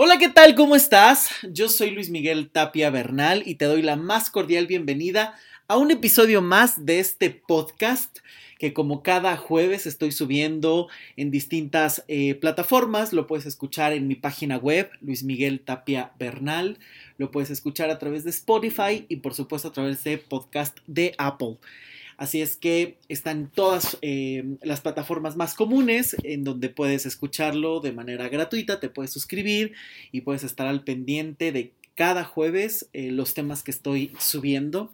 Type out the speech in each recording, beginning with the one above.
Hola, ¿qué tal? ¿Cómo estás? Yo soy Luis Miguel Tapia Bernal y te doy la más cordial bienvenida a un episodio más de este podcast que como cada jueves estoy subiendo en distintas eh, plataformas. Lo puedes escuchar en mi página web, Luis Miguel Tapia Bernal. Lo puedes escuchar a través de Spotify y por supuesto a través de podcast de Apple. Así es que están todas eh, las plataformas más comunes en donde puedes escucharlo de manera gratuita, te puedes suscribir y puedes estar al pendiente de cada jueves eh, los temas que estoy subiendo.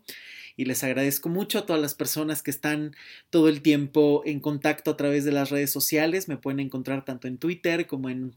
Y les agradezco mucho a todas las personas que están todo el tiempo en contacto a través de las redes sociales. Me pueden encontrar tanto en Twitter como en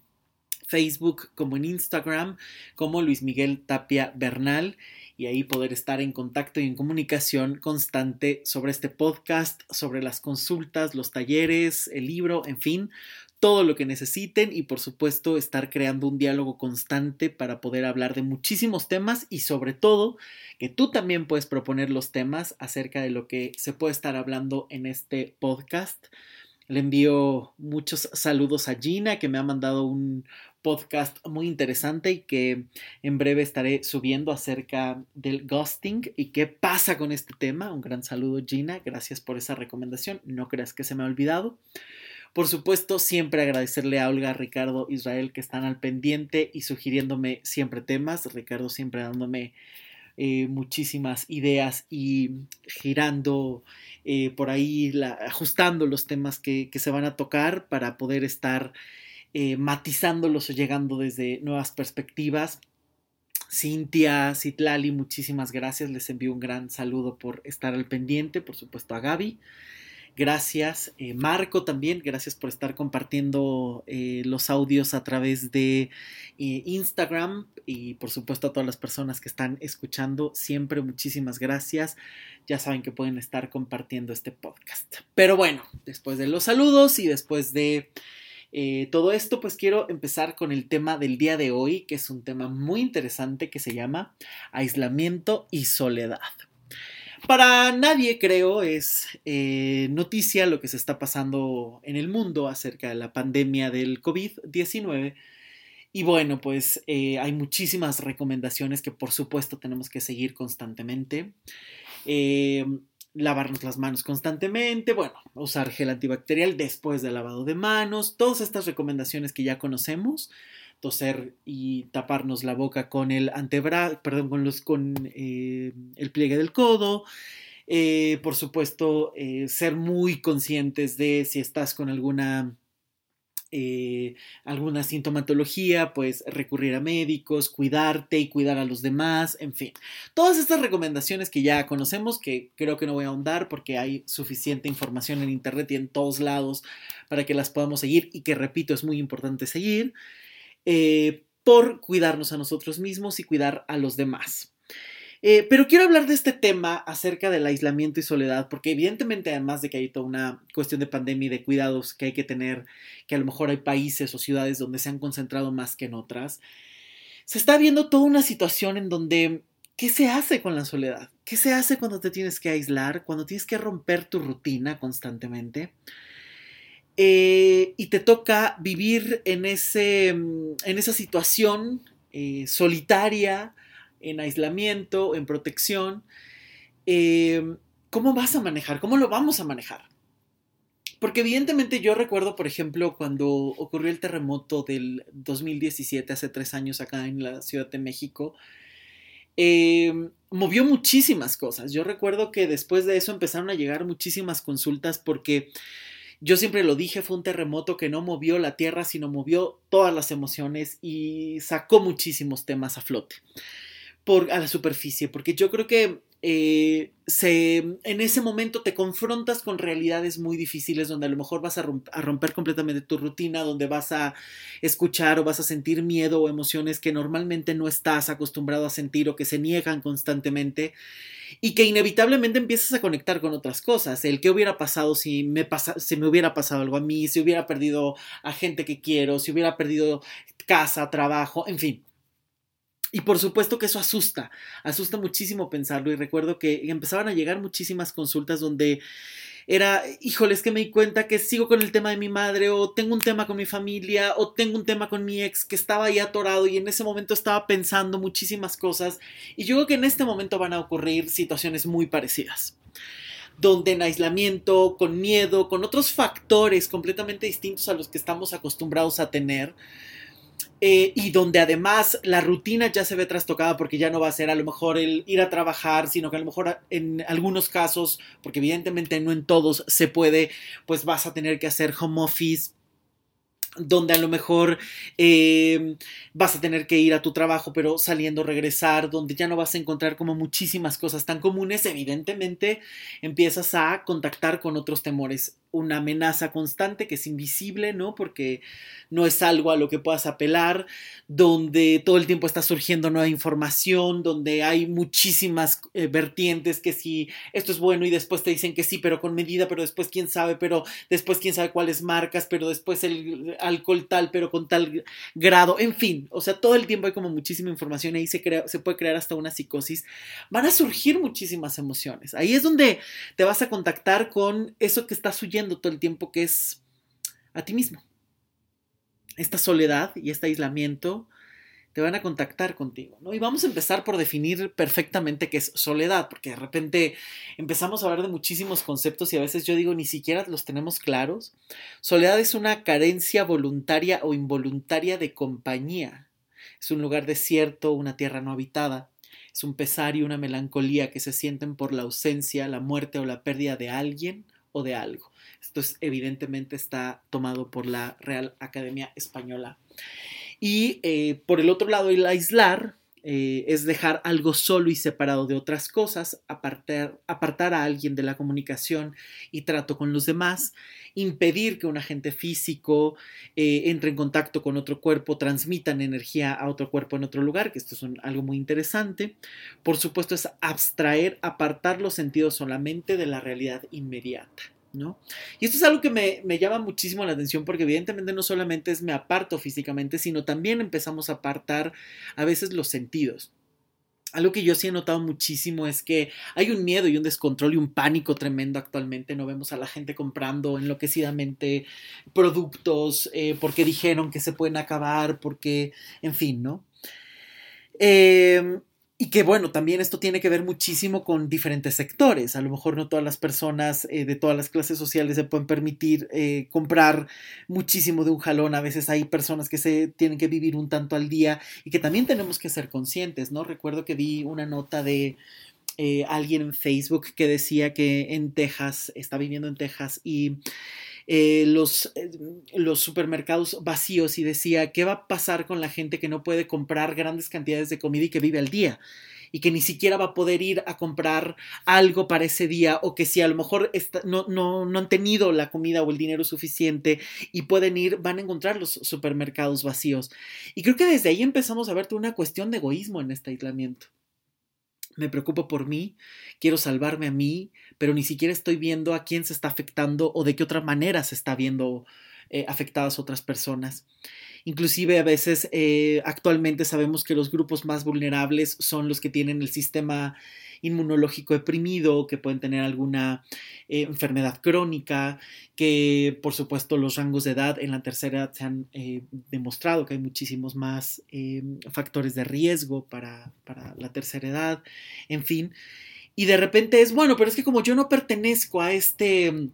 Facebook, como en Instagram, como Luis Miguel Tapia Bernal y ahí poder estar en contacto y en comunicación constante sobre este podcast, sobre las consultas, los talleres, el libro, en fin, todo lo que necesiten y por supuesto estar creando un diálogo constante para poder hablar de muchísimos temas y sobre todo que tú también puedes proponer los temas acerca de lo que se puede estar hablando en este podcast. Le envío muchos saludos a Gina que me ha mandado un, podcast muy interesante y que en breve estaré subiendo acerca del ghosting y qué pasa con este tema. Un gran saludo Gina, gracias por esa recomendación, no creas que se me ha olvidado. Por supuesto, siempre agradecerle a Olga, Ricardo, Israel que están al pendiente y sugiriéndome siempre temas. Ricardo siempre dándome eh, muchísimas ideas y girando eh, por ahí, ajustando los temas que, que, se van a tocar para poder estar eh, matizándolos o llegando desde nuevas perspectivas. Cintia, Citlali, muchísimas gracias. Les envío un gran saludo por estar al pendiente, por supuesto a Gaby. Gracias. Eh, Marco también, gracias por estar compartiendo eh, los audios a través de Instagram y por supuesto a todas las personas que están escuchando. Siempre muchísimas gracias. Ya saben que pueden estar compartiendo este podcast. Pero bueno, después de los saludos y después de eh, todo esto, pues quiero empezar con el tema del día de hoy, que es un tema muy interesante que se llama aislamiento y soledad. Para nadie, creo, es eh, noticia lo que se está pasando en el mundo acerca de la pandemia del COVID-19. Y bueno, pues eh, hay muchísimas recomendaciones que por supuesto tenemos que seguir constantemente lavarnos las manos constantemente, bueno, usar gel antibacterial después del lavado de manos, todas estas recomendaciones que ya conocemos, toser y taparnos la boca con el antebrazo, perdón, con, los, con eh, el pliegue del codo, eh, por supuesto, eh, ser muy conscientes de si estás con alguna alguna sintomatología, pues recurrir a médicos, cuidarte y cuidar a los demás, en fin. Todas estas recomendaciones que ya conocemos, que creo que no voy a ahondar porque hay suficiente información en Internet y en todos lados para que las podamos seguir y que, repito, es muy importante seguir, eh, por cuidarnos a nosotros mismos y cuidar a los demás. Eh, pero quiero hablar de este tema acerca del aislamiento y soledad, porque evidentemente además de que hay toda una cuestión de pandemia y de cuidados que hay que tener, que a lo mejor hay países o ciudades donde se han concentrado más que en otras, se está viendo toda una situación en donde, ¿qué se hace con la soledad? ¿Qué se hace cuando te tienes que aislar, cuando tienes que romper tu rutina constantemente? Eh, y te toca vivir en, ese, en esa situación eh, solitaria, en aislamiento, en protección, eh, ¿cómo vas a manejar? ¿Cómo lo vamos a manejar? Porque evidentemente yo recuerdo, por ejemplo, cuando ocurrió el terremoto del 2017, hace tres años acá en la Ciudad de México, movió muchísimas cosas. Yo recuerdo que después de eso empezaron a llegar muchísimas consultas porque yo siempre lo dije, fue un terremoto que no movió la tierra, sino movió todas las emociones y sacó muchísimos temas a flote por, a la superficie, porque yo creo que eh, se, en ese momento te confrontas con realidades muy difíciles donde a lo mejor vas a, a, romper completamente tu rutina, donde vas a escuchar o vas a sentir miedo o emociones que normalmente no estás acostumbrado a sentir o que se niegan constantemente y que inevitablemente empiezas a conectar con otras cosas. El qué hubiera pasado si me, pasa, si me hubiera pasado algo a mí, si hubiera perdido a gente que quiero, si hubiera perdido casa, trabajo, en fin y por supuesto que eso asusta, asusta muchísimo pensarlo y recuerdo que empezaban a llegar muchísimas consultas donde era, híjole, es que me di cuenta que sigo con el tema de mi madre, o tengo un tema con mi familia, o tengo un tema con mi ex que estaba ahí atorado y en ese momento estaba pensando muchísimas cosas. Y yo creo que en este momento van a ocurrir situaciones muy parecidas donde en aislamiento, con miedo, con otros factores completamente distintos a los que estamos acostumbrados a tener, eh, y donde además la rutina ya se ve trastocada porque ya no va a ser a lo mejor el ir a trabajar, sino que a lo mejor en algunos casos, porque evidentemente no en todos se puede, pues vas a tener que hacer home office donde a lo mejor eh, vas a tener que ir a tu trabajo, pero saliendo regresar, donde ya no vas a encontrar como muchísimas cosas tan comunes, evidentemente empiezas a contactar con otros temores una amenaza constante que es invisible, ¿no? Porque no es algo a lo que puedas apelar, donde todo el tiempo está surgiendo nueva información, donde hay muchísimas eh, vertientes que si esto es bueno y después te dicen que sí, pero con medida, pero después quién sabe, pero después quién sabe cuáles marcas, pero después el alcohol tal, pero con tal grado, en fin, o sea, todo el tiempo hay como muchísima información y ahí se, se puede crear hasta una psicosis, van a surgir muchísimas emociones. Ahí es donde te vas a contactar con eso que estás huyendo todo el tiempo que es a ti mismo. Esta soledad y este aislamiento te van a contactar contigo. Y vamos a empezar por definir perfectamente qué es soledad, porque de repente empezamos a hablar de muchísimos conceptos y a veces yo digo ni siquiera los tenemos claros. Soledad es una carencia voluntaria o involuntaria de compañía. Es un lugar desierto, una tierra no habitada. Es un pesar y una melancolía que se sienten por la ausencia, la muerte o la pérdida de alguien de algo. Esto es, evidentemente está tomado por la Real Academia Española. Y eh, por el otro lado, el aislar eh, es dejar algo solo y separado de otras cosas, apartar, apartar a alguien de la comunicación y trato con los demás, impedir que un agente físico eh, entre en contacto con otro cuerpo, transmitan energía a otro cuerpo en otro lugar, que esto es algo muy interesante. Por supuesto, es abstraer, apartar los sentidos solamente de la realidad inmediata. Y esto es algo que me, llama muchísimo la atención porque evidentemente no solamente es me aparto físicamente, sino también empezamos a apartar a veces los sentidos. Algo que yo sí he notado muchísimo es que hay un miedo y un descontrol y un pánico tremendo actualmente. No vemos a la gente comprando enloquecidamente productos eh, porque dijeron que se pueden acabar, porque, en fin, ¿no? Eh, y que bueno, también esto tiene que ver muchísimo con diferentes sectores. A lo mejor no todas las personas eh, de todas las clases sociales se pueden permitir eh, comprar muchísimo de un jalón. A veces hay personas que se tienen que vivir un tanto al día y que también tenemos que ser conscientes, ¿no? Recuerdo que vi una nota de eh, alguien en Facebook que decía que en Texas, está viviendo en Texas y eh, los, eh, los supermercados vacíos y decía, ¿qué va a pasar con la gente que no puede comprar grandes cantidades de comida y que vive al día? y que ni siquiera va a poder ir a comprar algo para ese día o que si a lo mejor no, no, no, han tenido la comida o el dinero suficiente y pueden ir, van a encontrar los supermercados vacíos. Y creo que desde ahí empezamos a ver una cuestión de egoísmo en este aislamiento me preocupo por mí, quiero salvarme a mí, pero ni siquiera estoy viendo a quién se está afectando o de qué otra manera se está viendo eh, afectadas otras personas. Inclusive a veces eh, actualmente sabemos que los grupos más vulnerables son los que tienen el sistema inmunológico deprimido, que pueden tener alguna eh, enfermedad crónica, que por supuesto los rangos de edad en la tercera edad se han eh, demostrado que hay muchísimos más eh, factores de riesgo para, para la tercera edad, en fin. Y de repente es, bueno, pero es que como yo no pertenezco a este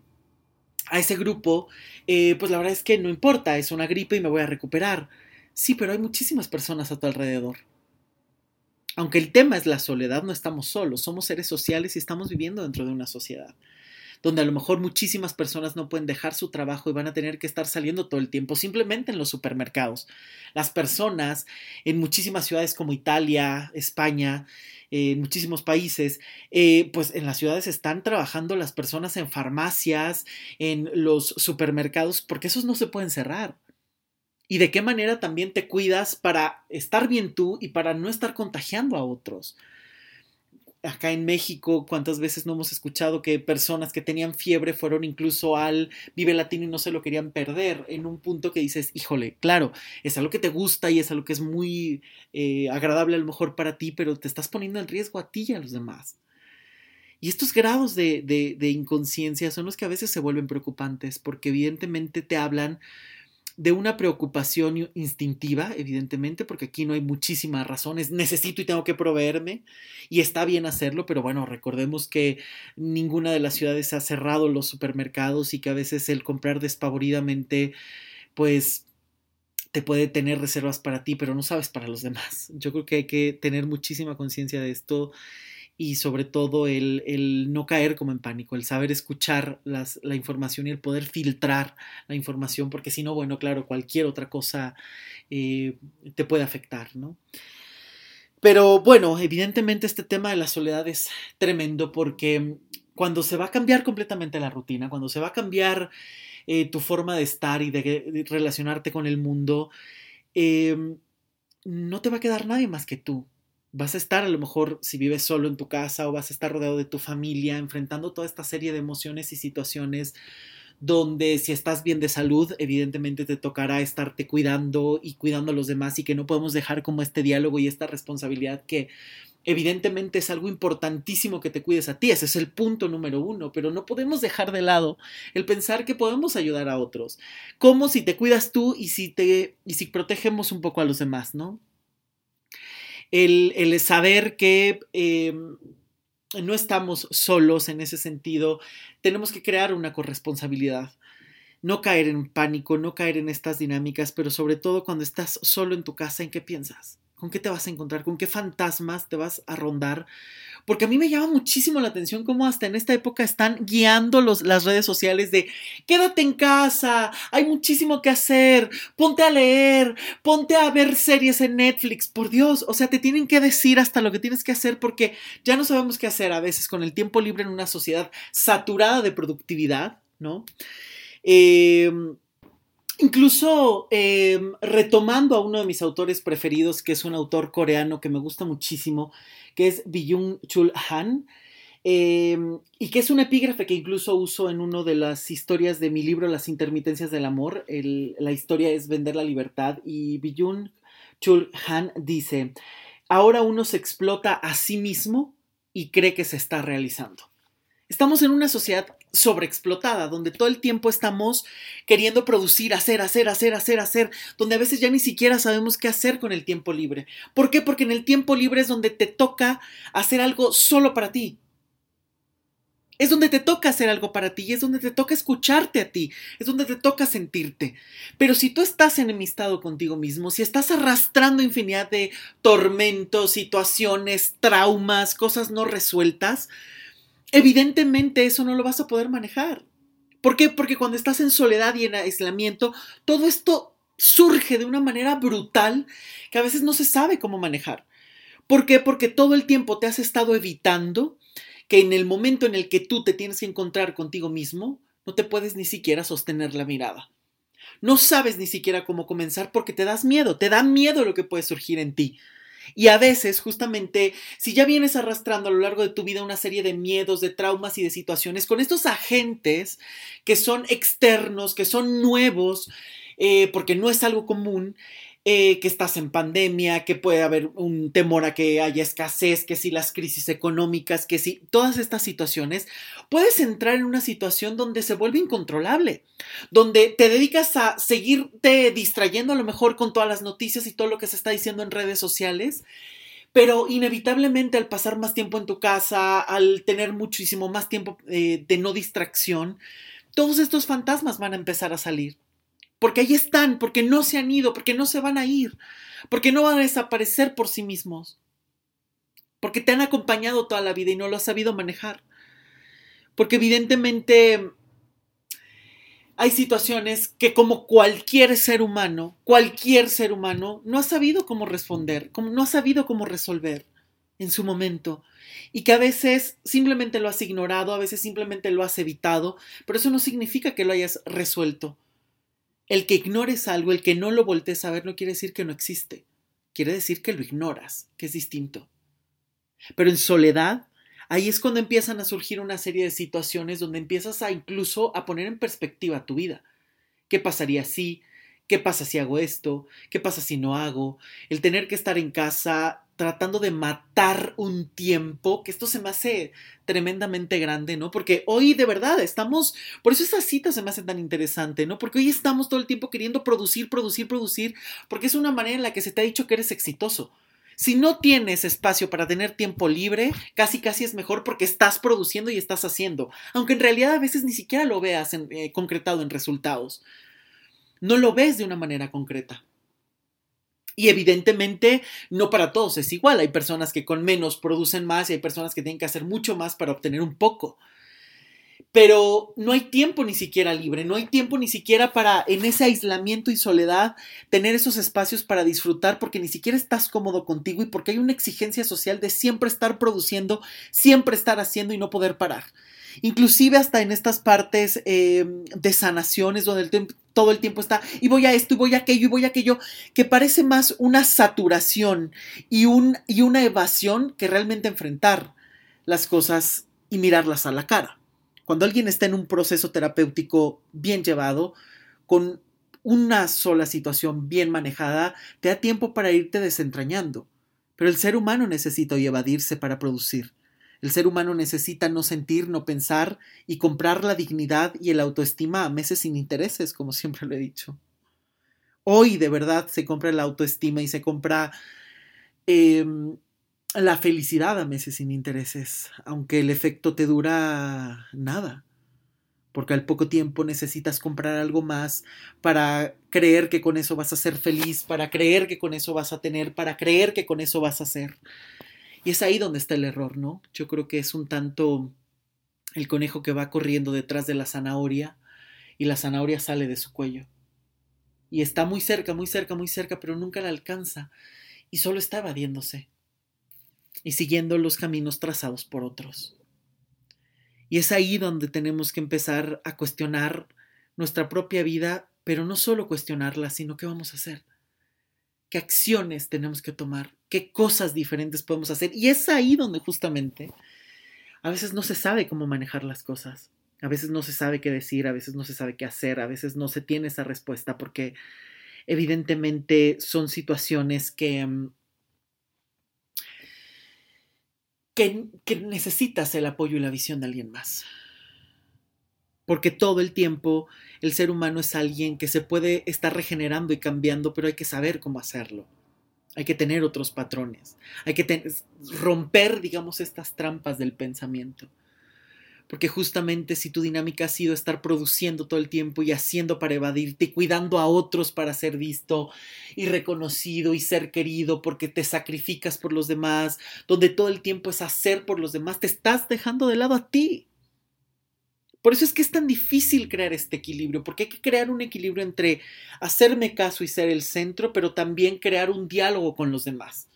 a ese grupo, pues la verdad es que no importa, es una gripe y me voy a recuperar. Sí, pero hay muchísimas personas a tu alrededor aunque el tema es la soledad, no estamos solos, somos seres sociales y estamos viviendo dentro de una sociedad donde a lo mejor muchísimas personas no pueden dejar su trabajo y van a tener que estar saliendo todo el tiempo, simplemente en los supermercados. Las personas en muchísimas ciudades como Italia, España, en muchísimos países, eh, pues en las ciudades están trabajando las personas en farmacias, en los supermercados, porque esos no se pueden cerrar y de qué manera también te cuidas para estar bien tú y para no estar contagiando a otros. Acá en México, ¿cuántas veces no hemos escuchado que personas que tenían fiebre fueron incluso al Vive Latino y no se lo querían perder? En un punto que dices, híjole, claro, es algo que te gusta y es algo que es muy eh, agradable a lo mejor para ti, pero te estás poniendo en riesgo a ti y a los demás. Y estos grados de, de, inconsciencia son los que a veces se vuelven preocupantes porque evidentemente te hablan de una preocupación instintiva, evidentemente, porque aquí no hay muchísimas razones, necesito y tengo que proveerme, y está bien hacerlo, pero bueno, recordemos que ninguna de las ciudades ha cerrado los supermercados y que a veces el comprar despavoridamente, pues te puede tener reservas para ti, pero no sabes para los demás. Yo creo que hay que tener muchísima conciencia de esto y sobre todo el, no caer como en pánico, el saber escuchar las, la información y el poder filtrar la información, porque si no, bueno, claro, cualquier otra cosa eh, te puede afectar, ¿no? Pero bueno, evidentemente este tema de la soledad es tremendo porque cuando se va a cambiar completamente la rutina, cuando se va a cambiar eh, tu forma de estar y de, relacionarte con el mundo, em, no te va a quedar nadie más que tú vas a estar a lo mejor si vives solo en tu casa o vas a estar rodeado de tu familia, enfrentando toda esta serie de emociones y situaciones donde si estás bien de salud, evidentemente te tocará estarte cuidando y cuidando a los demás y que no podemos dejar como este diálogo y esta responsabilidad que evidentemente es algo importantísimo que te cuides a ti, ese es el punto número uno, pero no podemos dejar de lado el pensar que podemos ayudar a otros, como si te cuidas tú y si te y si protegemos un poco a los demás, ¿no? El, saber que em, no estamos solos en ese sentido, tenemos que crear una corresponsabilidad. No caer en pánico, no caer en estas dinámicas, pero sobre todo cuando estás solo en tu casa, ¿en qué piensas? ¿Con qué te vas a encontrar? ¿Con qué fantasmas te vas a rondar? Porque a mí me llama muchísimo la atención cómo hasta en esta época están guiando las redes sociales de quédate en casa, hay muchísimo que hacer, ponte a leer, ponte a ver series en Netflix, por Dios, o sea, te tienen que decir hasta lo que tienes que hacer porque ya no sabemos qué hacer a veces con el tiempo libre en una sociedad saturada de productividad, ¿no? Eh, Incluso em, retomando a uno de mis autores preferidos, que es un autor coreano que me gusta muchísimo, que es Byung Chul Han, em, y que es un epígrafe que incluso uso en una de las historias de mi libro Las intermitencias del amor. la historia es Vender la libertad y Byung Chul Han dice, ahora uno se explota a sí mismo y cree que se está realizando. Estamos en una sociedad sobreexplotada, donde todo el tiempo estamos queriendo producir, hacer, hacer, hacer, hacer, hacer, donde a veces ya ni siquiera sabemos qué hacer con el tiempo libre. ¿Por qué? Porque en el tiempo libre es donde te toca hacer algo solo para ti. Es donde te toca hacer algo para ti y es donde te toca escucharte a ti, es donde te toca sentirte. Pero si tú estás enemistado contigo mismo, si estás arrastrando infinidad de tormentos, situaciones, traumas, cosas no resueltas, evidentemente eso no lo vas a poder manejar. ¿Por qué? Porque cuando estás en soledad y en aislamiento, todo esto surge de una manera brutal que a veces no se sabe cómo manejar. ¿Por qué? Porque todo el tiempo te has estado evitando que en el momento en el que tú te tienes que encontrar contigo mismo, no te puedes ni siquiera sostener la mirada. No sabes ni siquiera cómo comenzar porque te das miedo, te da miedo lo que puede surgir en ti. Y a veces, justamente, si ya vienes arrastrando a lo largo de tu vida una serie de miedos, de traumas y de situaciones, con estos agentes que son externos, que son nuevos, eh, porque no es algo común, eh, que estás en pandemia, que puede haber un temor a que haya escasez, que si las crisis económicas, que si todas estas situaciones, puedes entrar en una situación donde se vuelve incontrolable, donde te dedicas a seguirte distrayendo a lo mejor con todas las noticias y todo lo que se está diciendo en redes sociales. Pero inevitablemente al pasar más tiempo en tu casa, al tener muchísimo más tiempo eh, de no distracción, todos estos fantasmas van a empezar a salir porque ahí están, porque no se han ido, porque no se van a ir, porque no van a desaparecer por sí mismos, porque te han acompañado toda la vida y no lo has sabido manejar. Porque evidentemente hay situaciones que como cualquier ser humano, cualquier ser humano, no ha sabido cómo responder, no ha sabido cómo resolver en su momento y que a veces simplemente lo has ignorado, a veces simplemente lo has evitado, pero eso no significa que lo hayas resuelto. El que ignores algo, el que no lo voltees a ver, no quiere decir que no existe. Quiere decir que lo ignoras, que es distinto. Pero en soledad, ahí es cuando empiezan a surgir una serie de situaciones donde empiezas a incluso a poner en perspectiva tu vida. ¿Qué pasaría si? ¿Qué pasa si hago esto? ¿Qué pasa si no hago? El tener que estar en casa tratando de matar un tiempo, que esto se me hace tremendamente grande, ¿no? Porque hoy de verdad estamos, por eso esas citas se me hacen tan interesante, ¿no? Porque hoy estamos todo el tiempo queriendo producir, producir, producir, porque es una manera en la que se te ha dicho que eres exitoso. Si no tienes espacio para tener tiempo libre, casi casi es mejor porque estás produciendo y estás haciendo, aunque en realidad a veces ni siquiera lo veas eh, concretado en resultados. No lo ves de una manera concreta. Y evidentemente no para todos es igual. Hay personas que con menos producen más y hay personas que tienen que hacer mucho más para obtener un poco. Pero no hay tiempo ni siquiera libre, no hay tiempo ni siquiera para en ese aislamiento y soledad tener esos espacios para disfrutar porque ni siquiera estás cómodo contigo y porque hay una exigencia social de siempre estar produciendo, siempre estar haciendo y no poder parar inclusive hasta en estas partes eh, de sanaciones donde todo el tiempo está y voy a esto y voy a aquello y voy a aquello, que parece más una saturación y, un, y una evasión que realmente enfrentar las cosas y mirarlas a la cara. Cuando alguien está en un proceso terapéutico bien llevado, con una sola situación bien manejada, te da tiempo para irte desentrañando. Pero el ser humano necesita evadirse para producir. El ser humano necesita no sentir, no pensar y comprar la dignidad y el autoestima a meses sin intereses, como siempre lo he dicho. Hoy de verdad se compra la autoestima y se compra em, la felicidad a meses sin intereses, aunque el efecto te dura nada, porque al poco tiempo necesitas comprar algo más para creer que con eso vas a ser feliz, para creer que con eso vas a tener, para creer que con eso vas a ser. Y es ahí donde está el error, ¿no? Yo creo que es un tanto el conejo que va corriendo detrás de la zanahoria y la zanahoria sale de su cuello. Y está muy cerca, muy cerca, muy cerca, pero nunca la alcanza y solo está evadiéndose y siguiendo los caminos trazados por otros. Y es ahí donde tenemos que empezar a cuestionar nuestra propia vida, pero no solo cuestionarla, sino qué vamos a hacer qué acciones tenemos que tomar, qué cosas diferentes podemos hacer. Y es ahí donde justamente a veces no se sabe cómo manejar las cosas. A veces no se sabe qué decir, a veces no se sabe qué hacer, a veces no se tiene esa respuesta porque evidentemente son situaciones que, mm, que, que necesitas el apoyo y la visión de alguien más porque todo el tiempo el ser humano es alguien que se puede estar regenerando y cambiando, pero hay que saber cómo hacerlo. Hay que tener otros patrones, hay que romper, digamos, estas trampas del pensamiento. Porque justamente si tu dinámica ha sido estar produciendo todo el tiempo y haciendo para evadirte cuidando a otros para ser visto y reconocido y ser querido porque te sacrificas por los demás, donde todo el tiempo es hacer por los demás, te estás dejando de lado a ti. Por eso es que es tan difícil crear este equilibrio, porque hay que crear un equilibrio entre hacerme caso y ser el centro, pero también crear un diálogo con los demás.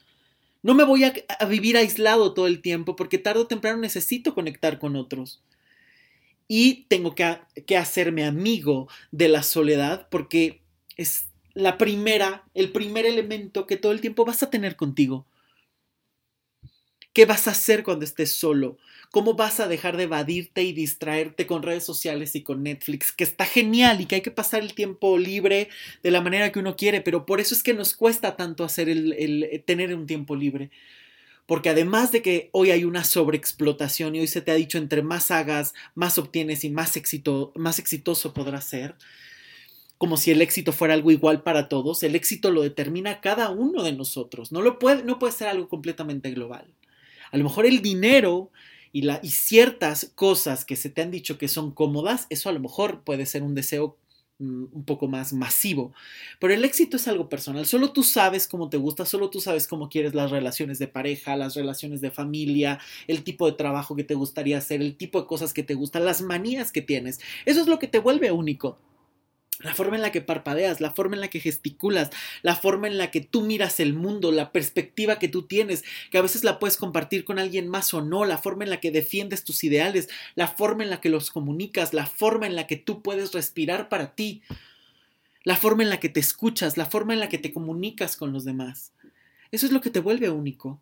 No me voy a, vivir aislado todo el tiempo, porque tarde o temprano necesito conectar con otros. Y tengo que, que hacerme amigo de la soledad, porque es la primera, el primer elemento que todo el tiempo vas a tener contigo. ¿Qué vas a hacer cuando estés solo? ¿Cómo vas a dejar de evadirte y distraerte con redes sociales y con Netflix? Que está genial y que hay que pasar el tiempo libre de la manera que uno quiere, pero por eso es que nos cuesta tanto hacer el, el tener un tiempo libre. Porque además de que hoy hay una sobreexplotación y hoy se te ha dicho entre más hagas, más obtienes y más, éxito, más exitoso podrás ser, como si el éxito fuera algo igual para todos, el éxito lo determina cada uno de nosotros, no, lo puede, no puede ser algo completamente global. A lo mejor el dinero y, y ciertas cosas que se te han dicho que son cómodas, eso a lo mejor puede ser un deseo mm, un poco más masivo. Pero el éxito es algo personal. Solo tú sabes cómo te gusta, solo tú sabes cómo quieres las relaciones de pareja, las relaciones de familia, el tipo de trabajo que te gustaría hacer, el tipo de cosas que te gustan, las manías que tienes. Eso es lo que te vuelve único la forma en la que parpadeas, la forma en la que gesticulas, la forma en la que tú miras el mundo, la perspectiva que tú tienes, que a veces la puedes compartir con alguien más o no, la forma en la que defiendes tus ideales, la forma en la que los comunicas, la forma en la que tú puedes respirar para ti, la forma en la que te escuchas, la forma en la que te comunicas con los demás. Eso es lo que te vuelve único.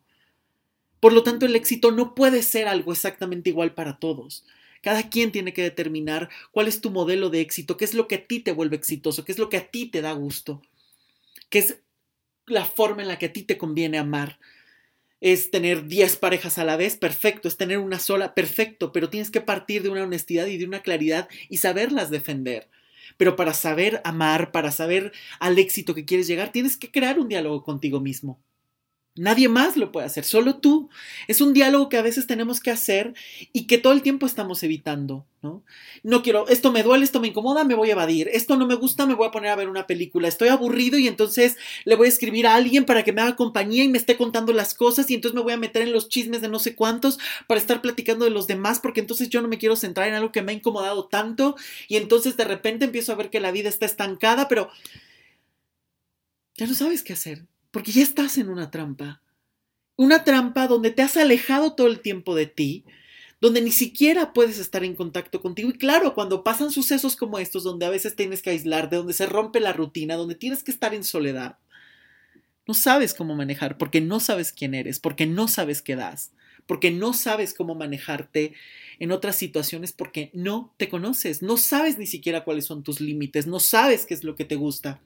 Por lo tanto, el éxito no puede ser algo exactamente igual para todos. Cada quien tiene que determinar cuál es tu modelo de éxito, qué es lo que a ti te vuelve exitoso, qué es lo que a ti te da gusto, qué es la forma en la que a ti te conviene amar. es tener 10 parejas a la vez, perfecto, es tener una sola, perfecto, pero tienes que partir de una honestidad y de una claridad y saberlas defender. Pero para saber amar, para saber al éxito que quieres llegar, tienes que crear un diálogo contigo mismo. Nadie más lo puede hacer, solo tú. Es un diálogo que a veces tenemos que hacer y que todo el tiempo estamos evitando, ¿no? No quiero, esto me duele, esto me incomoda, me voy a evadir, esto no me gusta, me voy a poner a ver una película, estoy aburrido y entonces le voy a escribir a alguien para que me haga compañía y me esté contando las cosas y entonces me voy a meter en los chismes de no sé cuántos para estar platicando de los demás porque entonces yo no me quiero centrar en algo que me ha incomodado tanto y entonces de repente empiezo a ver que la vida está estancada, pero ya no sabes qué hacer porque ya estás en una trampa. Una trampa donde te has alejado todo el tiempo de ti, donde ni siquiera puedes estar en contacto contigo. Y claro, cuando pasan sucesos como estos, donde a veces tienes que aislarte, donde se rompe la rutina, donde tienes que estar en soledad, no sabes cómo manejar, porque no sabes quién eres, porque no sabes qué das, porque no sabes cómo manejarte en otras situaciones, porque no te conoces, no sabes ni siquiera cuáles son tus límites, no sabes qué es lo que te gusta,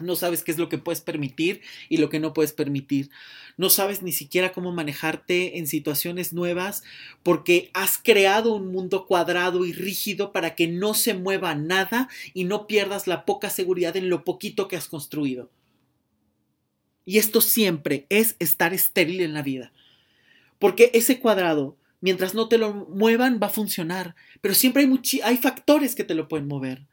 no sabes qué es lo que puedes permitir y lo que no puedes permitir. No sabes ni siquiera cómo manejarte en situaciones nuevas porque has creado un mundo cuadrado y rígido para que no se mueva nada y no pierdas la poca seguridad en lo poquito que has construido. Y esto siempre es estar estéril en la vida. Porque ese cuadrado, mientras no te lo muevan, va a funcionar. Pero siempre hay, hay factores que te lo pueden mover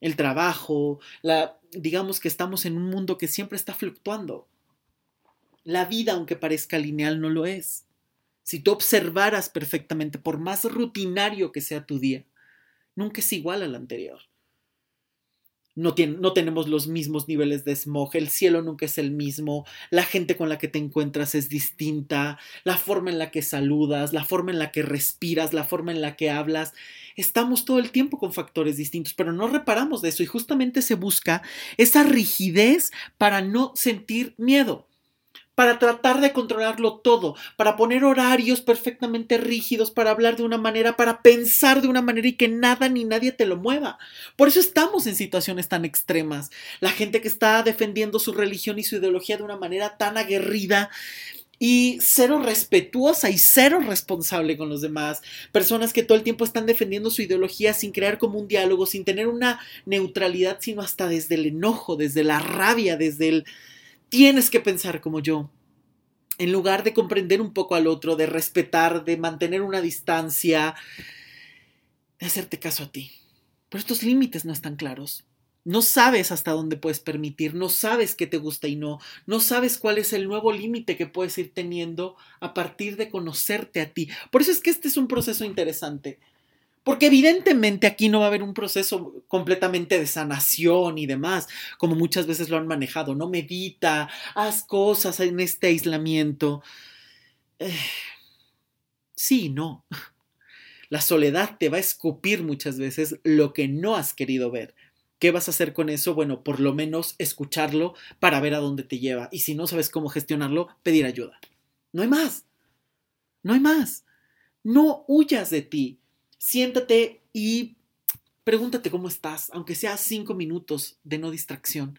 el trabajo, la, digamos que estamos en un mundo que siempre está fluctuando. La vida, aunque parezca lineal, no lo es. Si tú observaras perfectamente, por más rutinario que sea tu día, nunca es igual al anterior no, no tenemos los mismos niveles de smog, el cielo nunca es el mismo, la gente con la que te encuentras es distinta, la forma en la que saludas, la forma en la que respiras, la forma en la que hablas. Estamos todo el tiempo con factores distintos, pero no reparamos de eso y justamente se busca esa rigidez para no sentir miedo para tratar de controlarlo todo, para poner horarios perfectamente rígidos, para hablar de una manera, para pensar de una manera y que nada ni nadie te lo mueva. Por eso estamos en situaciones tan extremas. La gente que está defendiendo su religión y su ideología de una manera tan aguerrida y cero respetuosa y cero responsable con los demás. Personas que todo el tiempo están defendiendo su ideología sin crear como un diálogo, sin tener una neutralidad, sino hasta desde el enojo, desde la rabia, desde el tienes que pensar como yo. En lugar de comprender un poco al otro, de respetar, de mantener una distancia, de hacerte caso a ti. Pero estos límites no están claros. No sabes hasta dónde puedes permitir, no sabes qué te gusta y no, no sabes cuál es el nuevo límite que puedes ir teniendo a partir de conocerte a ti. Por eso es que este es un proceso interesante. Porque evidentemente aquí no va a haber un proceso completamente de sanación y demás, como muchas veces lo han manejado. No medita, haz cosas en este aislamiento. Eh, sí, no. La soledad te va a escupir muchas veces lo que no has querido ver. ¿Qué vas a hacer con eso? Bueno, por lo menos escucharlo para ver a dónde te lleva. Y si no sabes cómo gestionarlo, pedir ayuda. No hay más. No hay más. No huyas de ti siéntate y pregúntate cómo estás, aunque sea cinco minutos de no distracción,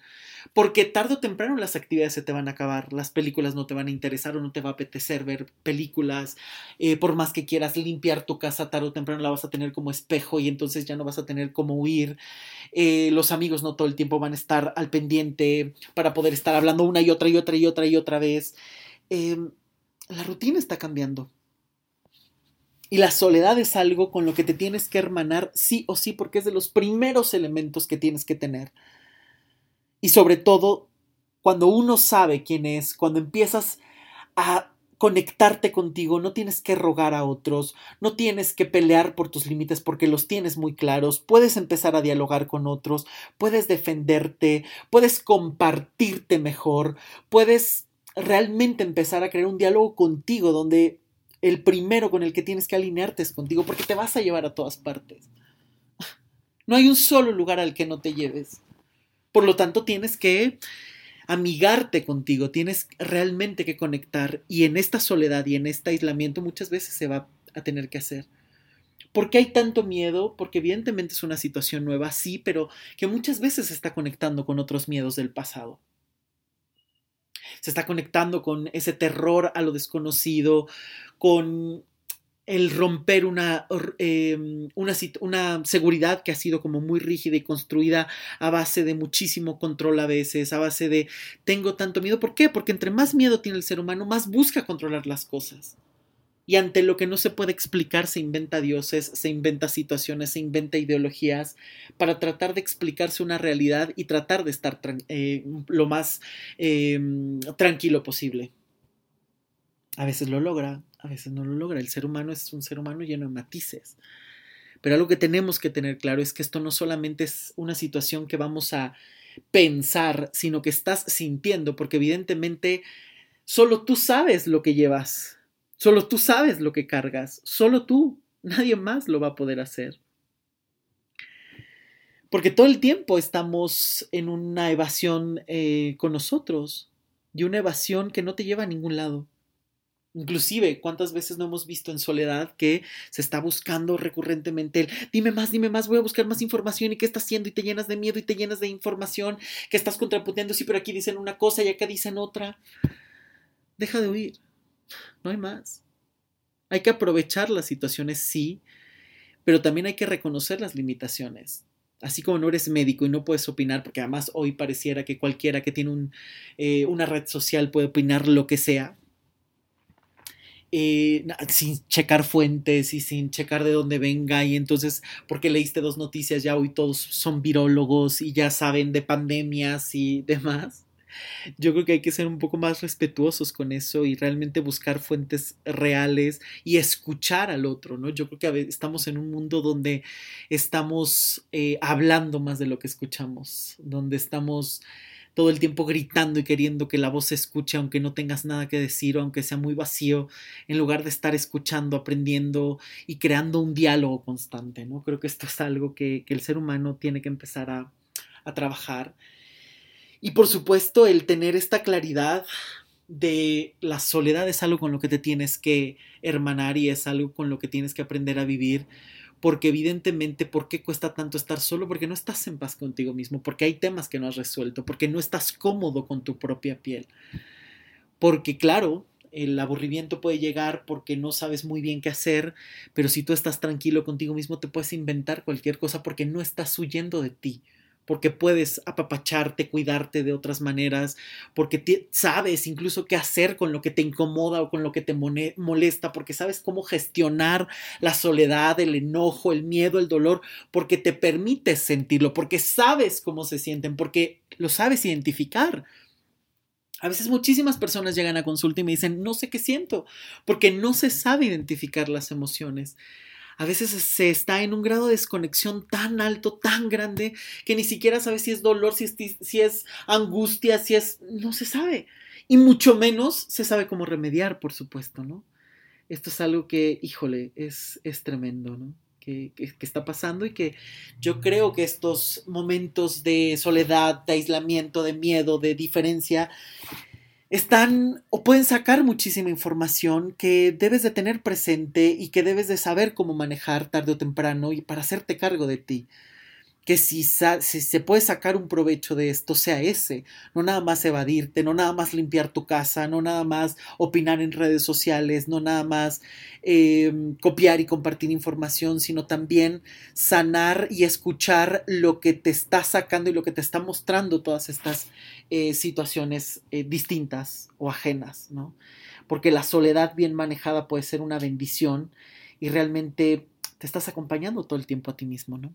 porque tarde o temprano las actividades se te van a acabar, las películas no te van a interesar o no te va a apetecer ver películas, eh, por más que quieras limpiar tu casa, tarde o temprano la vas a tener como espejo y entonces ya no vas a tener cómo huir, eh, los amigos no todo el tiempo van a estar al pendiente para poder estar hablando una y otra y otra y otra y otra vez. Em, la rutina está cambiando y la soledad es algo con lo que te tienes que hermanar sí o sí, porque es de los primeros elementos que tienes que tener. Y sobre todo, cuando uno sabe quién es, cuando empiezas a conectarte contigo, no tienes que rogar a otros, no tienes que pelear por tus límites porque los tienes muy claros, puedes empezar a dialogar con otros, puedes defenderte, puedes compartirte mejor, puedes realmente empezar a crear un diálogo contigo donde el primero con el que tienes que alinearte es contigo, porque te vas a llevar a todas partes. No hay un solo lugar al que no te lleves. Por lo tanto, tienes que amigarte contigo, tienes realmente que conectar y en esta soledad y en este aislamiento muchas veces se va a tener que hacer. ¿Por qué hay tanto miedo? Porque evidentemente es una situación nueva, sí, pero que muchas veces se está conectando con otros miedos del pasado. Se está conectando con ese terror a lo desconocido, con el romper una, em, una, seguridad que ha sido como muy rígida y construida a base de muchísimo control a veces, a base de tengo tanto miedo. ¿Por qué? Porque entre más miedo tiene el ser humano, más busca controlar las cosas. Y ante lo que no se puede explicar, se inventa dioses, se inventa situaciones, se inventa ideologías para tratar de explicarse una realidad y tratar de estar eh, lo más em, tranquilo posible. A veces lo logra, a veces no lo logra. El ser humano es un ser humano lleno de matices. Pero algo que tenemos que tener claro es que esto no solamente es una situación que vamos a pensar, sino que estás sintiendo, porque evidentemente solo tú sabes lo que llevas, solo tú sabes lo que cargas, solo tú, nadie más lo va a poder hacer. Porque todo el tiempo estamos en una evasión eh, con nosotros y una evasión que no te lleva a ningún lado. Inclusive, ¿cuántas veces no hemos visto en soledad que se está buscando recurrentemente el dime más, dime más, voy a buscar más información y qué estás haciendo y te llenas de miedo y te llenas de información que estás contrapunteando, sí, pero aquí dicen una cosa y acá dicen otra. Deja de huir, no hay más. Hay que aprovechar las situaciones, sí, pero también hay que reconocer las limitaciones. Así como no eres médico y no puedes opinar, porque además hoy pareciera que cualquiera que tiene un, eh, una red social puede opinar lo que sea, eh, sin checar fuentes y sin checar de dónde venga y entonces porque leíste dos noticias ya hoy todos son virólogos y ya saben de pandemias y demás. Yo creo que hay que ser un poco más respetuosos con eso y realmente buscar fuentes reales y escuchar al otro, ¿no? Yo creo que estamos en un mundo donde estamos eh, hablando más de lo que escuchamos, donde estamos todo el tiempo gritando y queriendo que la voz se escuche aunque no tengas nada que decir o aunque sea muy vacío, en lugar de estar escuchando, aprendiendo y creando un diálogo constante, ¿no? Creo que esto es algo que, el ser humano tiene que empezar a, a trabajar. Y por supuesto, el tener esta claridad de la soledad es algo con lo que te tienes que hermanar y es algo con lo que tienes que aprender a vivir porque evidentemente, ¿por qué cuesta tanto estar solo? Porque no estás en paz contigo mismo, porque hay temas que no has resuelto, porque no estás cómodo con tu propia piel. Porque claro, el aburrimiento puede llegar porque no sabes muy bien qué hacer, pero si tú estás tranquilo contigo mismo, te puedes inventar cualquier cosa porque no estás huyendo de ti, porque puedes apapacharte, cuidarte de otras maneras, porque sabes incluso qué hacer con lo que te incomoda o con lo que te molesta, porque sabes cómo gestionar la soledad, el enojo, el miedo, el dolor, porque te permites sentirlo, porque sabes cómo se sienten, porque lo sabes identificar. A veces muchísimas personas llegan a consulta y me dicen, no sé qué siento, porque no se sabe identificar las emociones a veces se está en un grado de desconexión tan alto, tan grande, que ni siquiera sabes si es dolor, si es, angustia, si es... no se sabe. Y mucho menos se sabe cómo remediar, por supuesto, ¿no? Esto es algo que, híjole, es, es tremendo, ¿no? Que, que, está pasando y que yo creo que estos momentos de soledad, de aislamiento, de miedo, de diferencia, están o pueden sacar muchísima información que debes de tener presente y que debes de saber cómo manejar tarde o temprano y para hacerte cargo de ti que si, se puede sacar un provecho de esto sea ese, no nada más evadirte, no nada más limpiar tu casa, no nada más opinar en redes sociales, no nada más em, copiar y compartir información, sino también sanar y escuchar lo que te está sacando y lo que te está mostrando todas estas eh, situaciones eh, distintas o ajenas, ¿no? Porque la soledad bien manejada puede ser una bendición y realmente te estás acompañando todo el tiempo a ti mismo, ¿no?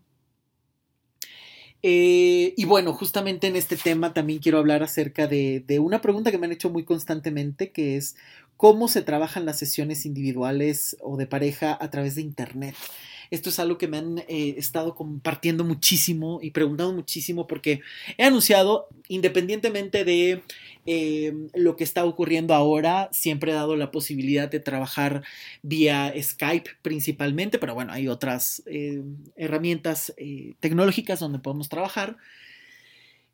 Eh, y bueno, justamente en este tema también quiero hablar acerca de, de, una pregunta que me han hecho muy constantemente, que es cómo se trabajan las sesiones individuales o de pareja a través de Internet. Esto es algo que me han eh, estado compartiendo muchísimo y preguntando muchísimo porque he anunciado, independientemente de eh, lo que está ocurriendo ahora, siempre he dado la posibilidad de trabajar vía Skype principalmente, pero bueno, hay otras eh, herramientas tecnológicas donde podemos trabajar.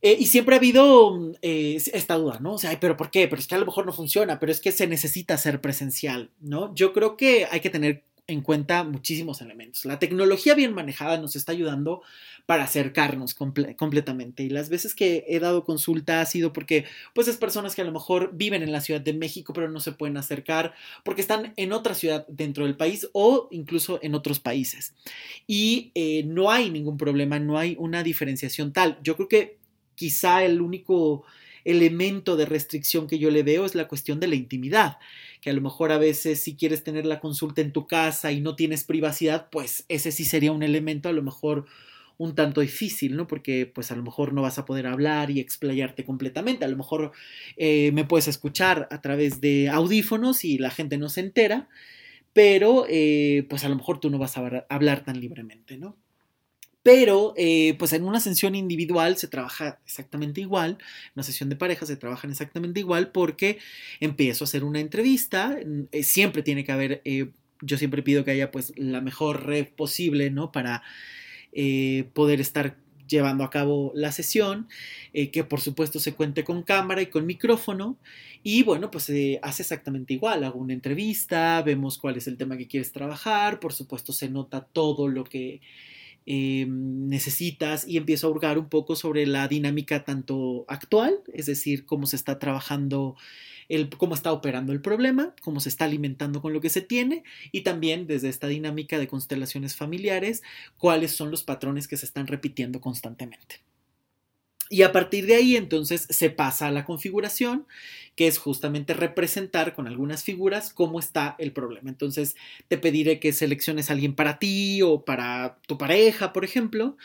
y siempre ha habido esta duda, ¿no? O sea, pero ¿por qué? Pero es que a lo mejor no funciona, pero es que se necesita ser presencial, ¿no? Yo creo que hay que tener en cuenta muchísimos elementos. La tecnología bien manejada nos está ayudando para acercarnos completamente. Y las veces que he dado consulta ha sido porque, pues, es personas que a lo mejor viven en la Ciudad de México, pero no se pueden acercar porque están en otra ciudad dentro del país o incluso en otros países. Y eh, no hay ningún problema, no hay una diferenciación tal. Yo creo que quizá el único elemento de restricción que yo le veo es la cuestión de la intimidad, que a lo mejor a veces si quieres tener la consulta en tu casa y no tienes privacidad, pues ese sí sería un elemento a lo mejor un tanto difícil, ¿no? Porque pues a lo mejor no vas a poder hablar y explayarte completamente, a lo mejor eh, me puedes escuchar a través de audífonos y la gente no se entera, pero eh, pues a lo mejor tú no vas a hablar tan libremente, ¿no? Pero, eh, pues en una sesión individual se trabaja exactamente igual, en una sesión de pareja se trabajan exactamente igual porque empiezo a hacer una entrevista, eh, siempre tiene que haber, eh, yo siempre pido que haya pues la mejor red posible, ¿no? Para poder estar llevando a cabo la sesión, que por supuesto se cuente con cámara y con micrófono. Y bueno, pues se hace exactamente igual. Hago una entrevista, vemos cuál es el tema que quieres trabajar, por supuesto se nota todo lo que eh, necesitas y empiezo a hurgar un poco sobre la dinámica tanto actual, es decir, cómo se está trabajando, el, cómo está operando el problema, cómo se está alimentando con lo que se tiene y también desde esta dinámica de constelaciones familiares, cuáles son los patrones que se están repitiendo constantemente. Y a partir de ahí entonces se pasa a la configuración, que es justamente representar con algunas figuras cómo está el problema. Entonces te pediré que selecciones a alguien para ti o para tu pareja, por ejemplo.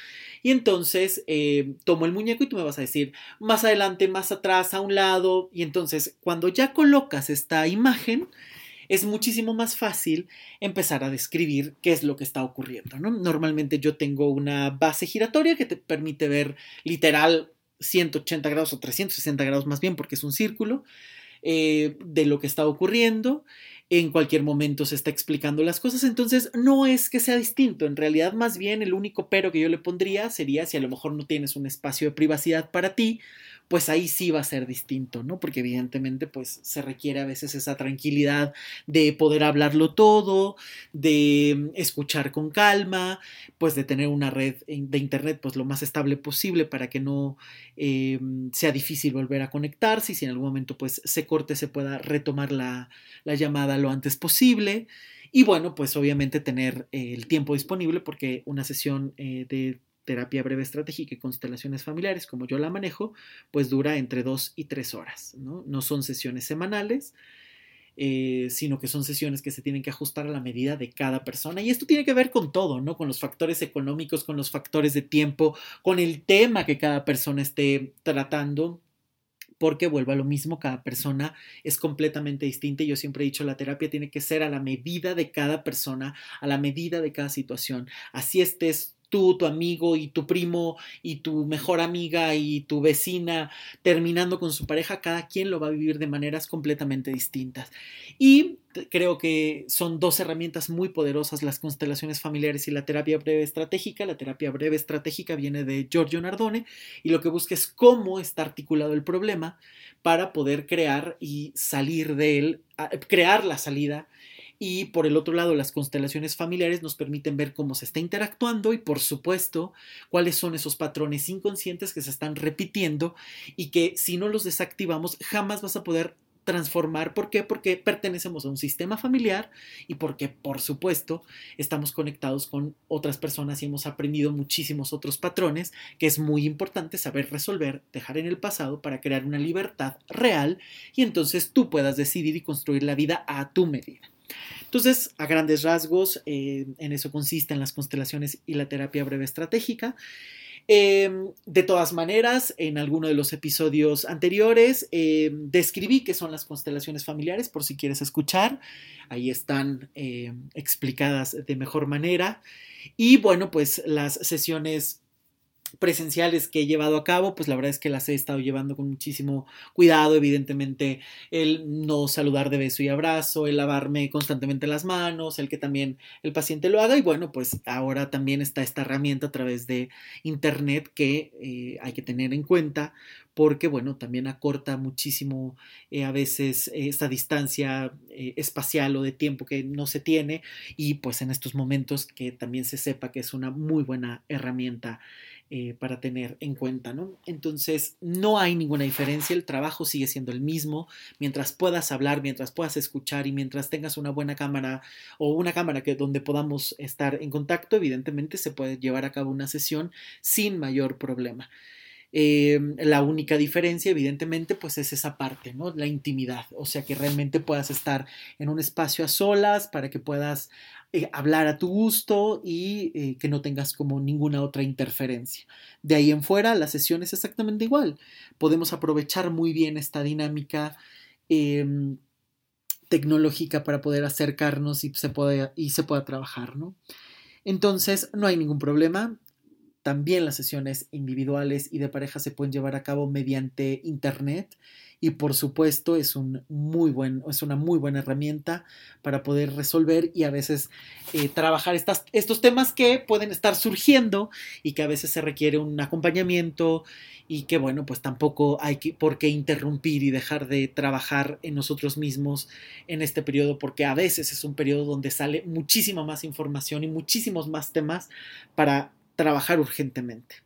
Y entonces eh, tomo el muñeco y tú me vas a decir más adelante, más atrás, a un lado. Y entonces cuando ya colocas esta imagen, es muchísimo más fácil empezar a describir qué es lo que está ocurriendo. Normalmente yo tengo una base giratoria que te permite ver literal 180 grados o 360 grados más bien, porque es un círculo, eh, de lo que está ocurriendo. En cualquier momento se está explicando las cosas, entonces no es que sea distinto, en realidad más bien el único pero que yo le pondría sería si a lo mejor no tienes un espacio de privacidad para ti, pues ahí sí va a ser distinto, ¿no? Porque evidentemente pues se requiere a veces esa tranquilidad de poder hablarlo todo, de mm, escuchar con calma, pues de tener una red de internet pues lo más estable posible para que no eh, sea difícil volver a conectarse y si en algún momento pues se corte se pueda retomar la, llamada lo antes posible. Y bueno, pues obviamente tener eh, el tiempo disponible porque una sesión eh, de terapia breve estratégica y constelaciones familiares, como yo la manejo, pues dura entre dos y tres horas. No, no son sesiones semanales, eh, sino que son sesiones que se tienen que ajustar a la medida de cada persona. Y esto tiene que ver con todo, ¿no? Con los factores económicos, con los factores de tiempo, con el tema que cada persona esté tratando porque vuelva a lo mismo, cada persona es completamente distinta yo siempre he dicho, la terapia tiene que ser a la medida de cada persona, a la medida de cada situación. Así estés tú, tu amigo y tu primo y tu mejor amiga y tu vecina terminando con su pareja, cada quien lo va a vivir de maneras completamente distintas. Y creo que son dos herramientas muy poderosas las constelaciones familiares y la terapia breve estratégica. La terapia breve estratégica viene de Giorgio Nardone y lo que busca es cómo está articulado el problema para poder crear y salir de él, crear la salida y por el otro lado, las constelaciones familiares nos permiten ver cómo se está interactuando y por supuesto cuáles son esos patrones inconscientes que se están repitiendo y que si no los desactivamos jamás vas a poder transformar. ¿Por qué? Porque pertenecemos a un sistema familiar y porque, por supuesto, estamos conectados con otras personas y hemos aprendido muchísimos otros patrones que es muy importante saber resolver, dejar en el pasado para crear una libertad real y entonces tú puedas decidir y construir la vida a tu medida. Entonces, a grandes rasgos, eh, en eso consisten las constelaciones y la terapia breve estratégica. Em, de todas maneras, en alguno de los episodios anteriores em, describí qué son las constelaciones familiares, por si quieres escuchar. Ahí están em, explicadas de mejor manera. Y bueno, pues las sesiones presenciales que he llevado a cabo, pues la verdad es que las he estado llevando con muchísimo cuidado, evidentemente el no saludar de beso y abrazo, el lavarme constantemente las manos, el que también el paciente lo haga y bueno, pues ahora también está esta herramienta a través de internet que eh, hay que tener en cuenta porque, bueno, también acorta muchísimo eh, a veces esta distancia eh, espacial o de tiempo que no se tiene y pues en estos momentos que también se sepa que es una muy buena herramienta eh, para tener en cuenta, ¿no? Entonces, no hay ninguna diferencia, el trabajo sigue siendo el mismo, mientras puedas hablar, mientras puedas escuchar y mientras tengas una buena cámara o una cámara que donde podamos estar en contacto, evidentemente se puede llevar a cabo una sesión sin mayor problema. Eh, la única diferencia, evidentemente, pues es esa parte, ¿no? La intimidad, o sea, que realmente puedas estar en un espacio a solas para que puedas eh, hablar a tu gusto y eh, que no tengas como ninguna otra interferencia. De ahí en fuera, la sesión es exactamente igual. Podemos aprovechar muy bien esta dinámica em, tecnológica para poder acercarnos y se, y se pueda trabajar, ¿no? Entonces, no hay ningún problema. También las sesiones individuales y de pareja se pueden llevar a cabo mediante Internet y por supuesto es, un muy buen, es una muy buena herramienta para poder resolver y a veces eh, trabajar estas, estos temas que pueden estar surgiendo y que a veces se requiere un acompañamiento y que bueno, pues tampoco hay que, por qué interrumpir y dejar de trabajar en nosotros mismos en este periodo porque a veces es un periodo donde sale muchísima más información y muchísimos más temas para trabajar urgentemente.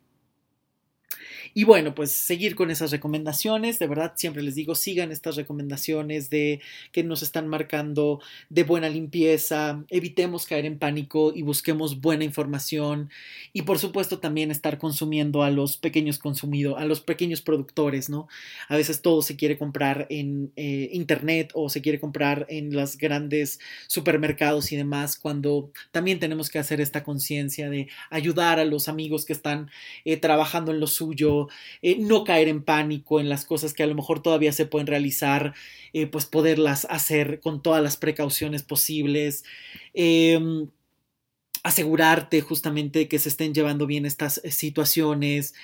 Y bueno, pues seguir con esas recomendaciones, de verdad siempre les digo, sigan estas recomendaciones de que nos están marcando de buena limpieza, evitemos caer en pánico y busquemos buena información. Y por supuesto también estar consumiendo a los pequeños consumidos, a los pequeños productores, ¿no? A veces todo se quiere comprar en eh, internet o se quiere comprar en los grandes supermercados y demás, cuando también tenemos que hacer esta conciencia de ayudar a los amigos que están eh, trabajando en lo eh, no caer en pánico en las cosas que a lo mejor todavía se pueden realizar, eh, pues poderlas hacer con todas las precauciones posibles. Em, asegurarte justamente que se estén llevando bien estas eh, situaciones,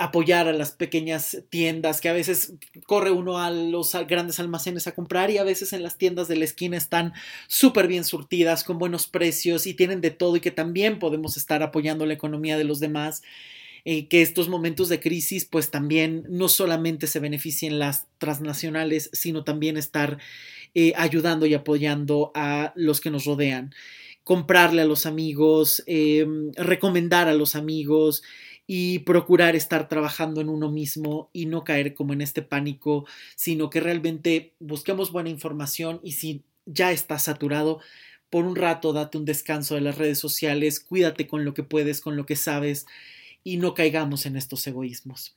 apoyar a las pequeñas tiendas que a veces corre uno a los grandes almacenes a comprar y a veces en las tiendas de la esquina están súper bien surtidas, con buenos precios y tienen de todo y que también podemos estar apoyando la economía de los demás. Eh, que estos momentos de crisis pues también no solamente se beneficien las transnacionales, sino también estar eh, ayudando y apoyando a los que nos rodean, comprarle a los amigos, em, recomendar a los amigos y procurar estar trabajando en uno mismo y no caer como en este pánico, sino que realmente busquemos buena información y si ya estás saturado, por un rato date un descanso de las redes sociales, cuídate con lo que puedes, con lo que sabes y no caigamos en estos egoísmos.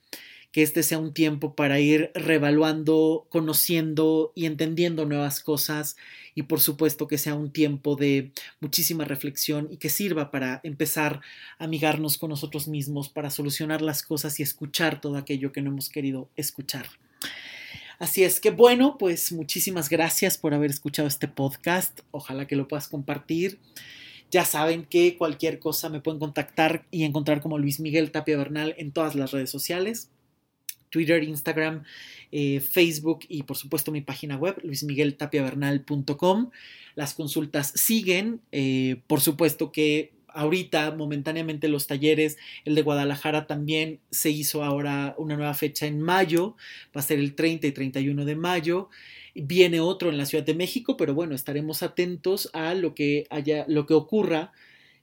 Que este sea un tiempo para ir revaluando, conociendo y entendiendo nuevas cosas y por supuesto que sea un tiempo de muchísima reflexión y que sirva para empezar a amigarnos con nosotros mismos, para solucionar las cosas y escuchar todo aquello que no hemos querido escuchar. Así es que bueno, pues muchísimas gracias por haber escuchado este podcast. Ojalá que lo puedas compartir. Ya saben que cualquier cosa me pueden contactar y encontrar como Luis Miguel Tapia Bernal en todas las redes sociales. Twitter, Instagram, eh, Facebook y por supuesto mi página web, luismigueltapiavernal.com. Las consultas siguen. Eh, por supuesto que ahorita momentáneamente los talleres, el de Guadalajara también se hizo ahora una nueva fecha en mayo, va a ser el 30 y 31 de mayo. Viene otro en la Ciudad de México, pero bueno, estaremos atentos a lo que haya, lo que ocurra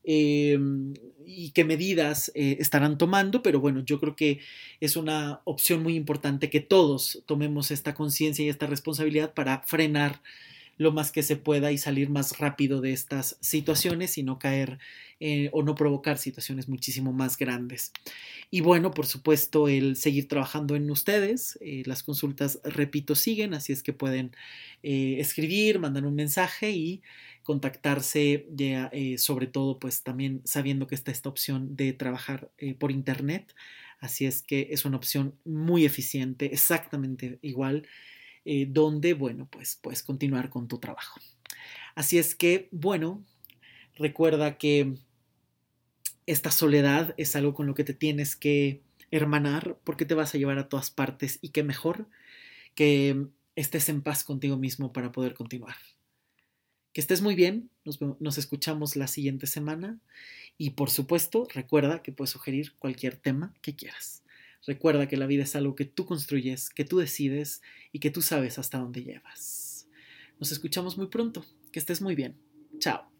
em, y qué medidas eh, estarán tomando, pero bueno, yo creo que es una opción muy importante que todos tomemos esta conciencia y esta responsabilidad para frenar lo más que se pueda y salir más rápido de estas situaciones y no caer eh, o no provocar situaciones muchísimo más grandes. Y bueno, por supuesto, el seguir trabajando en ustedes. Eh, las consultas, repito, siguen, así es que pueden eh, escribir, mandar un mensaje y contactarse sobre todo pues también sabiendo que está esta opción de trabajar por internet así es que es una opción muy eficiente exactamente igual eh, donde, bueno, pues puedes continuar con tu trabajo. Así es que, bueno, recuerda que esta soledad es algo con lo que te tienes que hermanar porque te vas a llevar a todas partes y qué mejor que estés en paz contigo mismo para poder continuar. Que estés muy bien, nos, nos, escuchamos la siguiente semana y por supuesto recuerda que puedes sugerir cualquier tema que quieras. Recuerda que la vida es algo que tú construyes, que tú decides y que tú sabes hasta dónde llevas. Nos escuchamos muy pronto. Que estés muy bien. Chao.